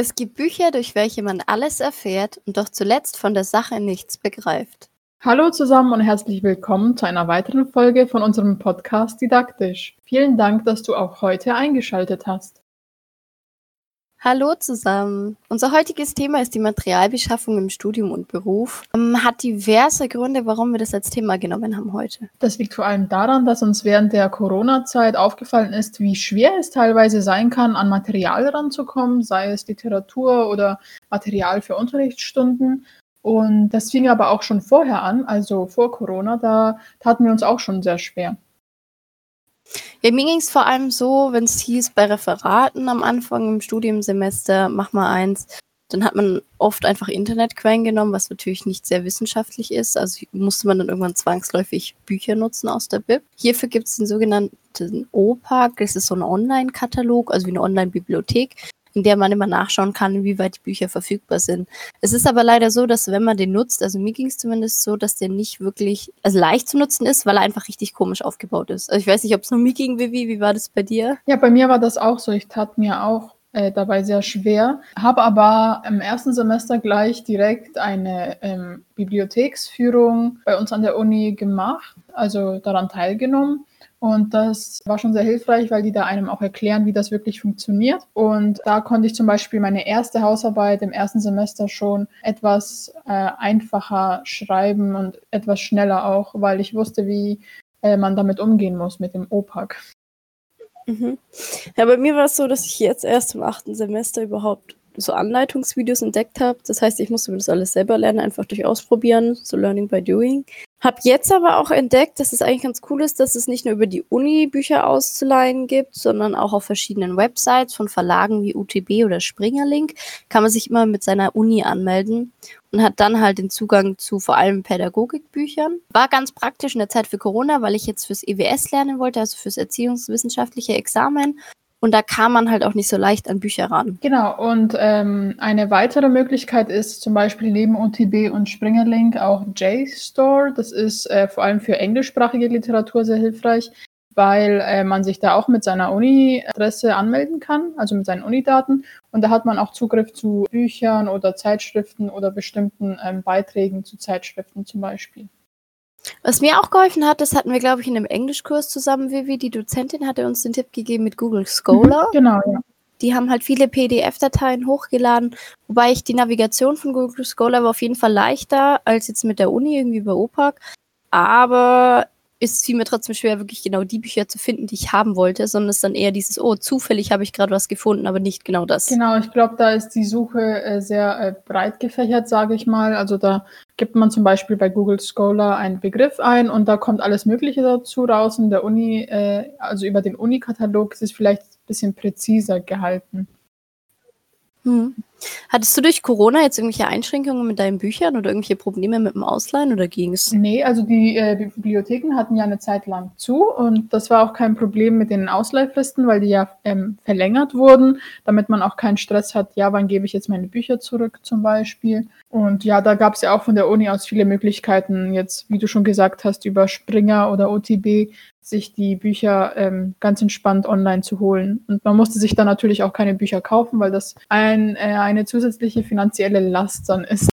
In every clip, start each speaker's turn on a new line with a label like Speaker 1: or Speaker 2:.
Speaker 1: Es gibt Bücher, durch welche man alles erfährt und doch zuletzt von der Sache nichts begreift.
Speaker 2: Hallo zusammen und herzlich willkommen zu einer weiteren Folge von unserem Podcast Didaktisch. Vielen Dank, dass du auch heute eingeschaltet hast.
Speaker 1: Hallo zusammen. Unser heutiges Thema ist die Materialbeschaffung im Studium und Beruf. Ähm, hat diverse Gründe, warum wir das als Thema genommen haben heute.
Speaker 2: Das liegt vor allem daran, dass uns während der Corona-Zeit aufgefallen ist, wie schwer es teilweise sein kann, an Material ranzukommen, sei es Literatur oder Material für Unterrichtsstunden. Und das fing aber auch schon vorher an, also vor Corona, da taten wir uns auch schon sehr schwer.
Speaker 1: Ja, mir ging es vor allem so, wenn es hieß, bei Referaten am Anfang im Studiensemester, mach mal eins, dann hat man oft einfach Internetquellen genommen, was natürlich nicht sehr wissenschaftlich ist. Also musste man dann irgendwann zwangsläufig Bücher nutzen aus der Bib. Hierfür gibt es den sogenannten OPAC, das ist so ein Online-Katalog, also wie eine Online-Bibliothek in der man immer nachschauen kann, inwieweit die Bücher verfügbar sind. Es ist aber leider so, dass wenn man den nutzt, also mir ging es zumindest so, dass der nicht wirklich also leicht zu nutzen ist, weil er einfach richtig komisch aufgebaut ist. Also ich weiß nicht, ob es nur mir ging, Vivi, wie war das bei dir?
Speaker 2: Ja, bei mir war das auch so. Ich tat mir auch äh, dabei sehr schwer, habe aber im ersten Semester gleich direkt eine ähm, Bibliotheksführung bei uns an der Uni gemacht, also daran teilgenommen und das war schon sehr hilfreich, weil die da einem auch erklären, wie das wirklich funktioniert. Und da konnte ich zum Beispiel meine erste Hausarbeit im ersten Semester schon etwas äh, einfacher schreiben und etwas schneller auch, weil ich wusste, wie äh, man damit umgehen muss mit dem OPAC.
Speaker 1: Mhm. Ja, bei mir war es so, dass ich jetzt erst im achten Semester überhaupt so Anleitungsvideos entdeckt habe. Das heißt, ich musste mir das alles selber lernen, einfach durch Ausprobieren, so Learning by Doing. Hab jetzt aber auch entdeckt, dass es eigentlich ganz cool ist, dass es nicht nur über die Uni Bücher auszuleihen gibt, sondern auch auf verschiedenen Websites von Verlagen wie UTB oder Springerlink kann man sich immer mit seiner Uni anmelden und hat dann halt den Zugang zu vor allem Pädagogikbüchern. War ganz praktisch in der Zeit für Corona, weil ich jetzt fürs EWS lernen wollte, also fürs erziehungswissenschaftliche Examen und da kam man halt auch nicht so leicht an Bücher ran.
Speaker 2: Genau, und ähm, eine weitere Möglichkeit ist zum Beispiel neben OTB und Springerlink auch JSTOR. Das ist äh, vor allem für englischsprachige Literatur sehr hilfreich, weil äh, man sich da auch mit seiner Uni-Adresse anmelden kann, also mit seinen Unidaten. Und da hat man auch Zugriff zu Büchern oder Zeitschriften oder bestimmten ähm, Beiträgen zu Zeitschriften zum Beispiel.
Speaker 1: Was mir auch geholfen hat, das hatten wir, glaube ich, in einem Englischkurs zusammen, Vivi. Die Dozentin hatte uns den Tipp gegeben mit Google Scholar.
Speaker 2: Mhm, genau, ja.
Speaker 1: Die haben halt viele PDF-Dateien hochgeladen, wobei ich die Navigation von Google Scholar war auf jeden Fall leichter als jetzt mit der Uni irgendwie bei OPAC. Aber ist fiel mir trotzdem schwer, wirklich genau die Bücher zu finden, die ich haben wollte, sondern es ist dann eher dieses, oh, zufällig habe ich gerade was gefunden, aber nicht genau das.
Speaker 2: Genau, ich glaube, da ist die Suche äh, sehr äh, breit gefächert, sage ich mal. Also da gibt man zum Beispiel bei Google Scholar einen Begriff ein und da kommt alles Mögliche dazu raus. In der Uni, äh, also über den Uni-Katalog ist es vielleicht ein bisschen präziser gehalten.
Speaker 1: Hm. Hattest du durch Corona jetzt irgendwelche Einschränkungen mit deinen Büchern oder irgendwelche Probleme mit dem Ausleihen oder ging es?
Speaker 2: Nee, also die äh, Bibliotheken hatten ja eine Zeit lang zu und das war auch kein Problem mit den Ausleihfristen, weil die ja ähm, verlängert wurden, damit man auch keinen Stress hat, ja, wann gebe ich jetzt meine Bücher zurück zum Beispiel. Und ja, da gab es ja auch von der Uni aus viele Möglichkeiten, jetzt, wie du schon gesagt hast, über Springer oder OTB sich die Bücher ähm, ganz entspannt online zu holen. Und man musste sich dann natürlich auch keine Bücher kaufen, weil das ein, äh, eine zusätzliche finanzielle Last dann ist.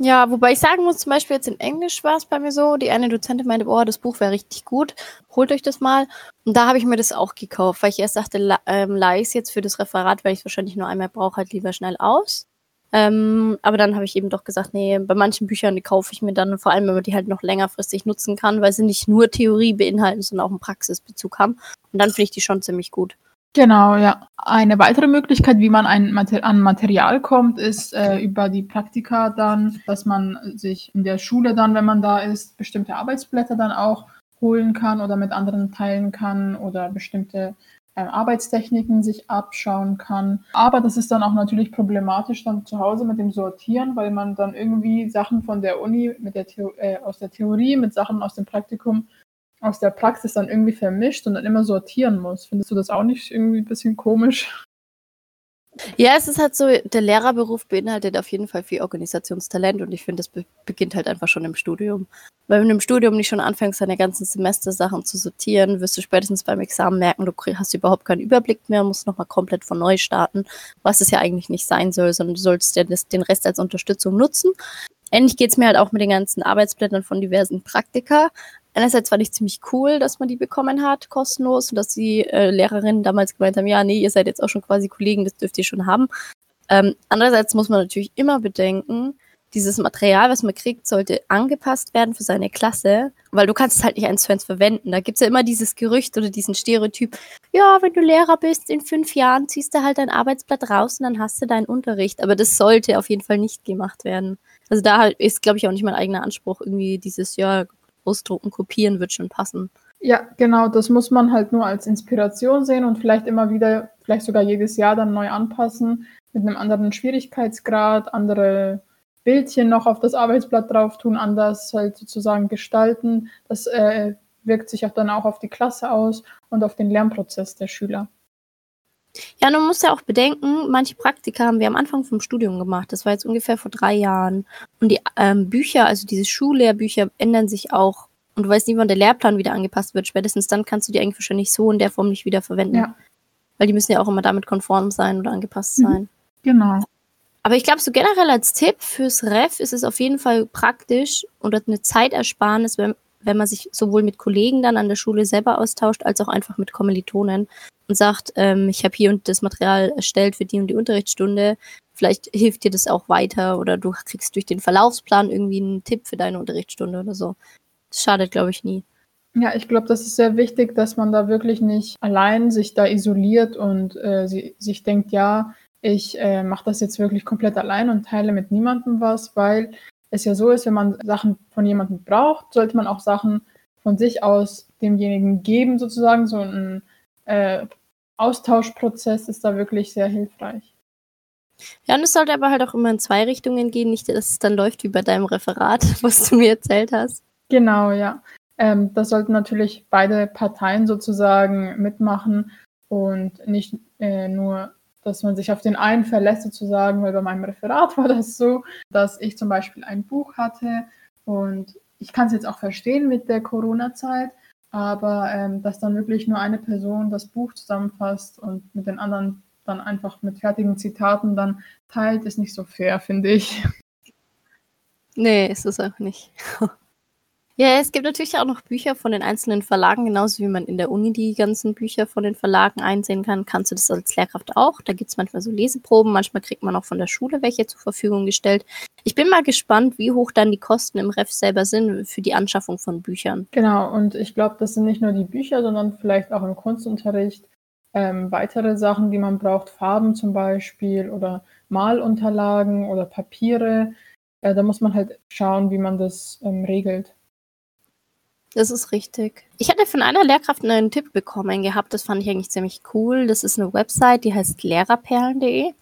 Speaker 1: Ja, wobei ich sagen muss, zum Beispiel jetzt in Englisch war es bei mir so, die eine Dozentin meinte, boah, das Buch wäre richtig gut, holt euch das mal. Und da habe ich mir das auch gekauft, weil ich erst dachte, ähm, leih es jetzt für das Referat, weil ich es wahrscheinlich nur einmal brauche, halt lieber schnell aus. Ähm, aber dann habe ich eben doch gesagt, nee, bei manchen Büchern kaufe ich mir dann, vor allem wenn man die halt noch längerfristig nutzen kann, weil sie nicht nur Theorie beinhalten, sondern auch einen Praxisbezug haben. Und dann finde ich die schon ziemlich gut.
Speaker 2: Genau, ja. Eine weitere Möglichkeit, wie man ein an Material kommt, ist äh, über die Praktika dann, dass man sich in der Schule dann, wenn man da ist, bestimmte Arbeitsblätter dann auch holen kann oder mit anderen teilen kann oder bestimmte Arbeitstechniken sich abschauen kann. Aber das ist dann auch natürlich problematisch dann zu Hause mit dem Sortieren, weil man dann irgendwie Sachen von der Uni mit der Theo äh, aus der Theorie mit Sachen aus dem Praktikum aus der Praxis dann irgendwie vermischt und dann immer sortieren muss. Findest du das auch nicht irgendwie ein bisschen komisch?
Speaker 1: Ja, es ist halt so, der Lehrerberuf beinhaltet auf jeden Fall viel Organisationstalent und ich finde, das be beginnt halt einfach schon im Studium. Weil wenn du im Studium nicht schon anfängst, deine ganzen Semestersachen zu sortieren, wirst du spätestens beim Examen merken, du hast überhaupt keinen Überblick mehr, musst nochmal komplett von neu starten, was es ja eigentlich nicht sein soll, sondern du sollst ja das, den Rest als Unterstützung nutzen. Ähnlich geht es mir halt auch mit den ganzen Arbeitsblättern von diversen Praktika einerseits fand ich ziemlich cool, dass man die bekommen hat, kostenlos, und dass die äh, Lehrerinnen damals gemeint haben, ja, nee, ihr seid jetzt auch schon quasi Kollegen, das dürft ihr schon haben. Ähm, andererseits muss man natürlich immer bedenken, dieses Material, was man kriegt, sollte angepasst werden für seine Klasse, weil du kannst es halt nicht eins zu eins verwenden. Da gibt es ja immer dieses Gerücht oder diesen Stereotyp, ja, wenn du Lehrer bist, in fünf Jahren ziehst du halt dein Arbeitsblatt raus und dann hast du deinen Unterricht. Aber das sollte auf jeden Fall nicht gemacht werden. Also da ist, glaube ich, auch nicht mein eigener Anspruch, irgendwie dieses, ja, ausdrucken, kopieren wird schon passen.
Speaker 2: Ja, genau, das muss man halt nur als Inspiration sehen und vielleicht immer wieder, vielleicht sogar jedes Jahr dann neu anpassen, mit einem anderen Schwierigkeitsgrad, andere Bildchen noch auf das Arbeitsblatt drauf tun, anders halt sozusagen gestalten. Das äh, wirkt sich auch dann auch auf die Klasse aus und auf den Lernprozess der Schüler.
Speaker 1: Ja, du musst ja auch bedenken, manche Praktika haben wir am Anfang vom Studium gemacht. Das war jetzt ungefähr vor drei Jahren. Und die ähm, Bücher, also diese Schullehrbücher, ändern sich auch. Und du weißt nie, wann der Lehrplan wieder angepasst wird. Spätestens dann kannst du die eigentlich wahrscheinlich so in der Form nicht wieder verwenden. Ja. Weil die müssen ja auch immer damit konform sein oder angepasst mhm. sein.
Speaker 2: Genau.
Speaker 1: Aber ich glaube, so generell als Tipp fürs Ref ist es auf jeden Fall praktisch und eine Zeitersparnis, wenn, wenn man sich sowohl mit Kollegen dann an der Schule selber austauscht, als auch einfach mit Kommilitonen und sagt, ähm, ich habe hier und das Material erstellt für die und die Unterrichtsstunde. Vielleicht hilft dir das auch weiter oder du kriegst durch den Verlaufsplan irgendwie einen Tipp für deine Unterrichtsstunde oder so. Das schadet, glaube ich, nie.
Speaker 2: Ja, ich glaube, das ist sehr wichtig, dass man da wirklich nicht allein sich da isoliert und äh, sie, sich denkt, ja, ich äh, mache das jetzt wirklich komplett allein und teile mit niemandem was, weil es ja so ist, wenn man Sachen von jemandem braucht, sollte man auch Sachen von sich aus demjenigen geben, sozusagen, so ein äh, Austauschprozess ist da wirklich sehr hilfreich.
Speaker 1: Ja, und es sollte aber halt auch immer in zwei Richtungen gehen, nicht, dass es dann läuft wie bei deinem Referat, was du mir erzählt hast.
Speaker 2: Genau, ja. Ähm, da sollten natürlich beide Parteien sozusagen mitmachen und nicht äh, nur, dass man sich auf den einen verlässt sozusagen, weil bei meinem Referat war das so, dass ich zum Beispiel ein Buch hatte und ich kann es jetzt auch verstehen mit der Corona-Zeit, aber ähm, dass dann wirklich nur eine Person das Buch zusammenfasst und mit den anderen dann einfach mit fertigen Zitaten dann teilt, ist nicht so fair, finde ich.
Speaker 1: Nee, ist es auch nicht. Ja, es gibt natürlich auch noch Bücher von den einzelnen Verlagen, genauso wie man in der Uni die ganzen Bücher von den Verlagen einsehen kann, kannst du das als Lehrkraft auch. Da gibt es manchmal so Leseproben, manchmal kriegt man auch von der Schule welche zur Verfügung gestellt. Ich bin mal gespannt, wie hoch dann die Kosten im Ref selber sind für die Anschaffung von Büchern.
Speaker 2: Genau, und ich glaube, das sind nicht nur die Bücher, sondern vielleicht auch im Kunstunterricht ähm, weitere Sachen, die man braucht, Farben zum Beispiel oder Malunterlagen oder Papiere. Äh, da muss man halt schauen, wie man das ähm, regelt.
Speaker 1: Das ist richtig. Ich hatte von einer Lehrkraft einen Tipp bekommen gehabt, das fand ich eigentlich ziemlich cool. Das ist eine Website, die heißt lehrerperlen.de.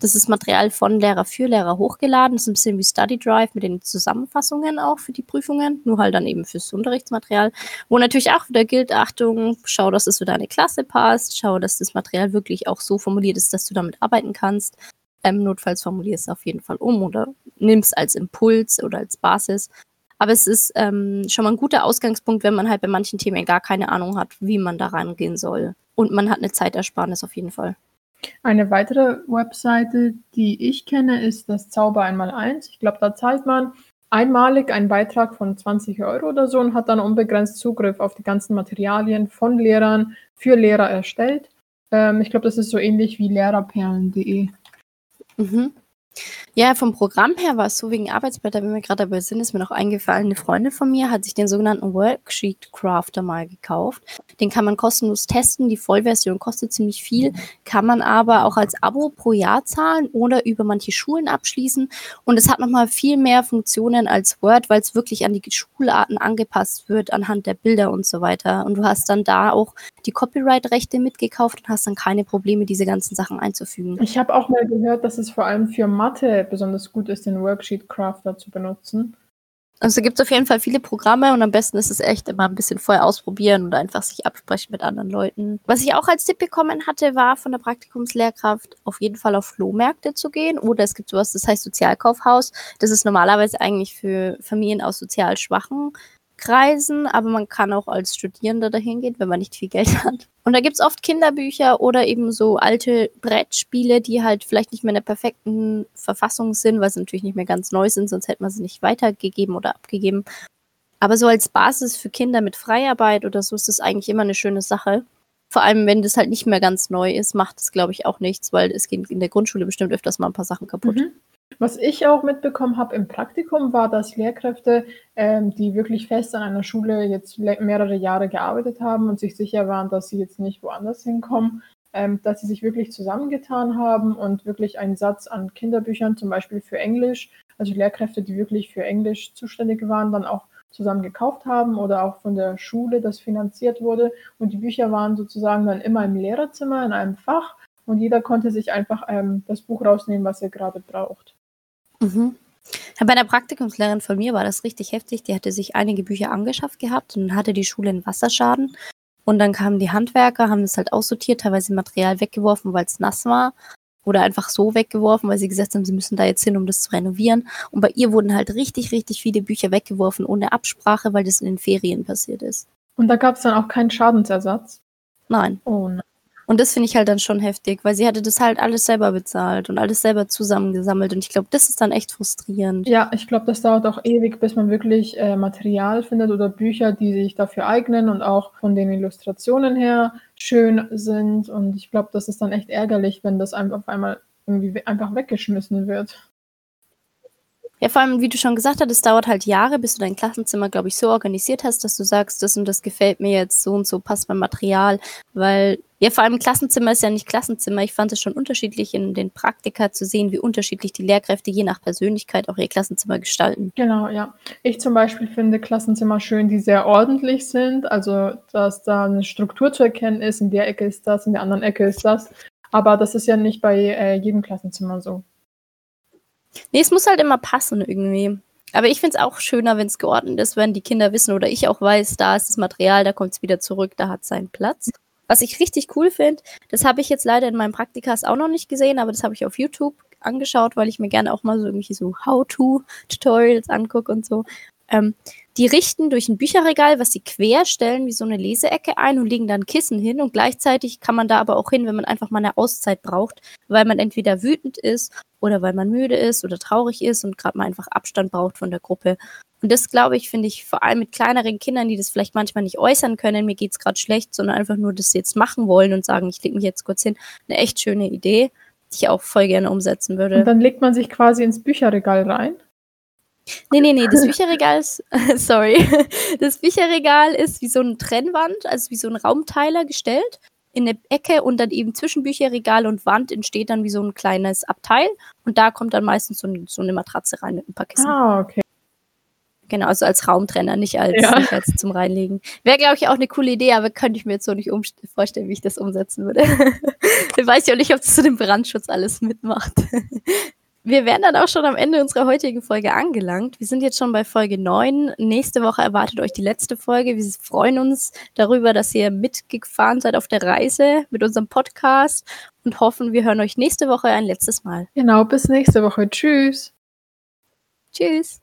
Speaker 1: Das ist Material von Lehrer für Lehrer hochgeladen. Das ist ein bisschen wie Study Drive mit den Zusammenfassungen auch für die Prüfungen, nur halt dann eben fürs Unterrichtsmaterial. Wo natürlich auch wieder gilt, Achtung, schau, dass es für deine Klasse passt, schau, dass das Material wirklich auch so formuliert ist, dass du damit arbeiten kannst. Ähm, notfalls formulier es auf jeden Fall um oder nimm es als Impuls oder als Basis. Aber es ist ähm, schon mal ein guter Ausgangspunkt, wenn man halt bei manchen Themen gar keine Ahnung hat, wie man da rangehen soll. Und man hat eine Zeitersparnis auf jeden Fall.
Speaker 2: Eine weitere Webseite, die ich kenne, ist das Zauber einmal eins. Ich glaube, da zahlt man einmalig einen Beitrag von 20 Euro oder so und hat dann unbegrenzt Zugriff auf die ganzen Materialien von Lehrern für Lehrer erstellt. Ähm, ich glaube, das ist so ähnlich wie lehrerperlen.de.
Speaker 1: Mhm. Ja, vom Programm her war es so wegen Arbeitsblätter, wenn wir gerade dabei sind, ist mir noch eingefallen, eine Freundin von mir hat sich den sogenannten Worksheet Crafter mal gekauft. Den kann man kostenlos testen. Die Vollversion kostet ziemlich viel, kann man aber auch als Abo pro Jahr zahlen oder über manche Schulen abschließen. Und es hat nochmal viel mehr Funktionen als Word, weil es wirklich an die Schularten angepasst wird, anhand der Bilder und so weiter. Und du hast dann da auch die Copyright-Rechte mitgekauft und hast dann keine Probleme, diese ganzen Sachen einzufügen.
Speaker 2: Ich habe auch mal gehört, dass es vor allem für Mathe besonders gut ist, den Worksheet Crafter zu benutzen.
Speaker 1: Also gibt es auf jeden Fall viele Programme und am besten ist es echt immer ein bisschen vorher ausprobieren und einfach sich absprechen mit anderen Leuten. Was ich auch als Tipp bekommen hatte, war von der Praktikumslehrkraft auf jeden Fall auf Flohmärkte zu gehen oder es gibt sowas, das heißt Sozialkaufhaus. Das ist normalerweise eigentlich für Familien aus sozial schwachen Kreisen, aber man kann auch als Studierender dahin gehen, wenn man nicht viel Geld hat. Und da gibt es oft Kinderbücher oder eben so alte Brettspiele, die halt vielleicht nicht mehr in der perfekten Verfassung sind, weil sie natürlich nicht mehr ganz neu sind, sonst hätte man sie nicht weitergegeben oder abgegeben. Aber so als Basis für Kinder mit Freiarbeit oder so ist das eigentlich immer eine schöne Sache. Vor allem, wenn das halt nicht mehr ganz neu ist, macht es, glaube ich, auch nichts, weil es geht in der Grundschule bestimmt öfters mal ein paar Sachen kaputt. Mhm.
Speaker 2: Was ich auch mitbekommen habe im Praktikum, war, dass Lehrkräfte, ähm, die wirklich fest an einer Schule jetzt mehrere Jahre gearbeitet haben und sich sicher waren, dass sie jetzt nicht woanders hinkommen, ähm, dass sie sich wirklich zusammengetan haben und wirklich einen Satz an Kinderbüchern, zum Beispiel für Englisch, also Lehrkräfte, die wirklich für Englisch zuständig waren, dann auch zusammen gekauft haben oder auch von der Schule das finanziert wurde. Und die Bücher waren sozusagen dann immer im Lehrerzimmer in einem Fach und jeder konnte sich einfach ähm, das Buch rausnehmen, was er gerade braucht.
Speaker 1: Mhm. Ja, bei einer Praktikumslehrerin von mir war das richtig heftig. Die hatte sich einige Bücher angeschafft gehabt und dann hatte die Schule einen Wasserschaden. Und dann kamen die Handwerker, haben das halt aussortiert, teilweise Material weggeworfen, weil es nass war. Oder einfach so weggeworfen, weil sie gesagt haben, sie müssen da jetzt hin, um das zu renovieren. Und bei ihr wurden halt richtig, richtig viele Bücher weggeworfen ohne Absprache, weil das in den Ferien passiert ist.
Speaker 2: Und da gab es dann auch keinen Schadensersatz?
Speaker 1: Nein. Oh nein. Und das finde ich halt dann schon heftig, weil sie hatte das halt alles selber bezahlt und alles selber zusammengesammelt. Und ich glaube, das ist dann echt frustrierend.
Speaker 2: Ja, ich glaube, das dauert auch ewig, bis man wirklich äh, Material findet oder Bücher, die sich dafür eignen und auch von den Illustrationen her schön sind. Und ich glaube, das ist dann echt ärgerlich, wenn das einfach auf einmal irgendwie einfach weggeschmissen wird.
Speaker 1: Ja, vor allem, wie du schon gesagt hast, es dauert halt Jahre, bis du dein Klassenzimmer, glaube ich, so organisiert hast, dass du sagst, das und das gefällt mir jetzt so und so, passt beim Material. Weil, ja, vor allem Klassenzimmer ist ja nicht Klassenzimmer. Ich fand es schon unterschiedlich in den Praktika zu sehen, wie unterschiedlich die Lehrkräfte je nach Persönlichkeit auch ihr Klassenzimmer gestalten.
Speaker 2: Genau, ja. Ich zum Beispiel finde Klassenzimmer schön, die sehr ordentlich sind. Also, dass da eine Struktur zu erkennen ist. In der Ecke ist das, in der anderen Ecke ist das. Aber das ist ja nicht bei äh, jedem Klassenzimmer so.
Speaker 1: Nee, es muss halt immer passen irgendwie. Aber ich finde es auch schöner, wenn es geordnet ist, wenn die Kinder wissen oder ich auch weiß, da ist das Material, da kommt es wieder zurück, da hat es seinen Platz. Was ich richtig cool finde, das habe ich jetzt leider in meinem Praktikas auch noch nicht gesehen, aber das habe ich auf YouTube angeschaut, weil ich mir gerne auch mal so irgendwie so How-to-Tutorials angucke und so. Ähm, die richten durch ein Bücherregal, was sie quer stellen, wie so eine Leseecke ein und legen dann Kissen hin. Und gleichzeitig kann man da aber auch hin, wenn man einfach mal eine Auszeit braucht, weil man entweder wütend ist oder weil man müde ist oder traurig ist und gerade mal einfach Abstand braucht von der Gruppe. Und das, glaube ich, finde ich vor allem mit kleineren Kindern, die das vielleicht manchmal nicht äußern können, mir geht es gerade schlecht, sondern einfach nur das jetzt machen wollen und sagen, ich lege mich jetzt kurz hin, eine echt schöne Idee, die ich auch voll gerne umsetzen würde.
Speaker 2: Und dann legt man sich quasi ins Bücherregal rein?
Speaker 1: Nee, nee, nee, das Bücherregal ist, sorry, das Bücherregal ist wie so eine Trennwand, also wie so ein Raumteiler gestellt in der Ecke und dann eben zwischen Bücherregal und Wand entsteht dann wie so ein kleines Abteil und da kommt dann meistens so, so eine Matratze rein mit ein paar Kissen.
Speaker 2: Ah, okay.
Speaker 1: Genau, also als Raumtrenner, nicht als, ja. nicht als zum Reinlegen. Wäre, glaube ich, auch eine coole Idee, aber könnte ich mir jetzt so nicht vorstellen, wie ich das umsetzen würde. ich weiß ja auch nicht, ob das zu dem Brandschutz alles mitmacht. Wir wären dann auch schon am Ende unserer heutigen Folge angelangt. Wir sind jetzt schon bei Folge 9. Nächste Woche erwartet euch die letzte Folge. Wir freuen uns darüber, dass ihr mitgefahren seid auf der Reise mit unserem Podcast und hoffen, wir hören euch nächste Woche ein letztes Mal.
Speaker 2: Genau, bis nächste Woche. Tschüss.
Speaker 1: Tschüss.